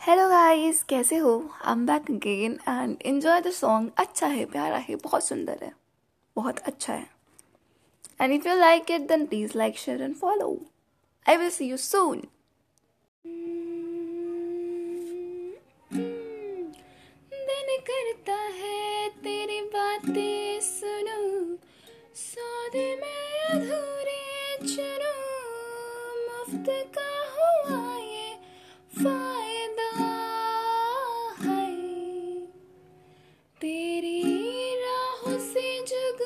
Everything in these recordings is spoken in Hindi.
हेलो गाइस कैसे हो? I am back again and enjoy the song अच्छा है, प्यारा है, बहुत सुंदर है, बहुत अच्छा है। And if you like it then please like share and follow I will see you soon दिन करता है तेरी बातें सुनो, सौदे में अधूरे चुनो। मुफ़्त का हुआ ये फ़ायदा।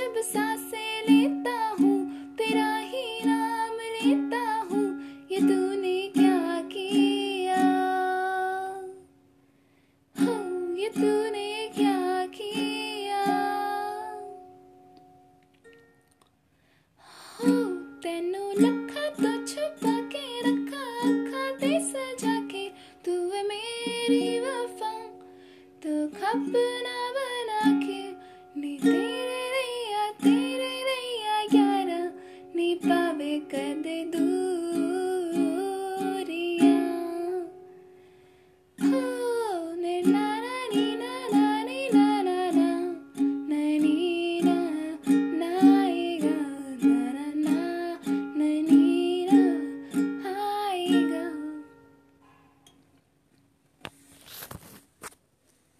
जब साँसें लेता हूँ, तेरा ही नाम लेता हूँ, ये तूने क्या किया? हो, ये तूने क्या किया? हो, तेनू लखा तो छुपा के रखा अखा ते सजा के, तू है मेरी वफा तो खपना बना के नी they do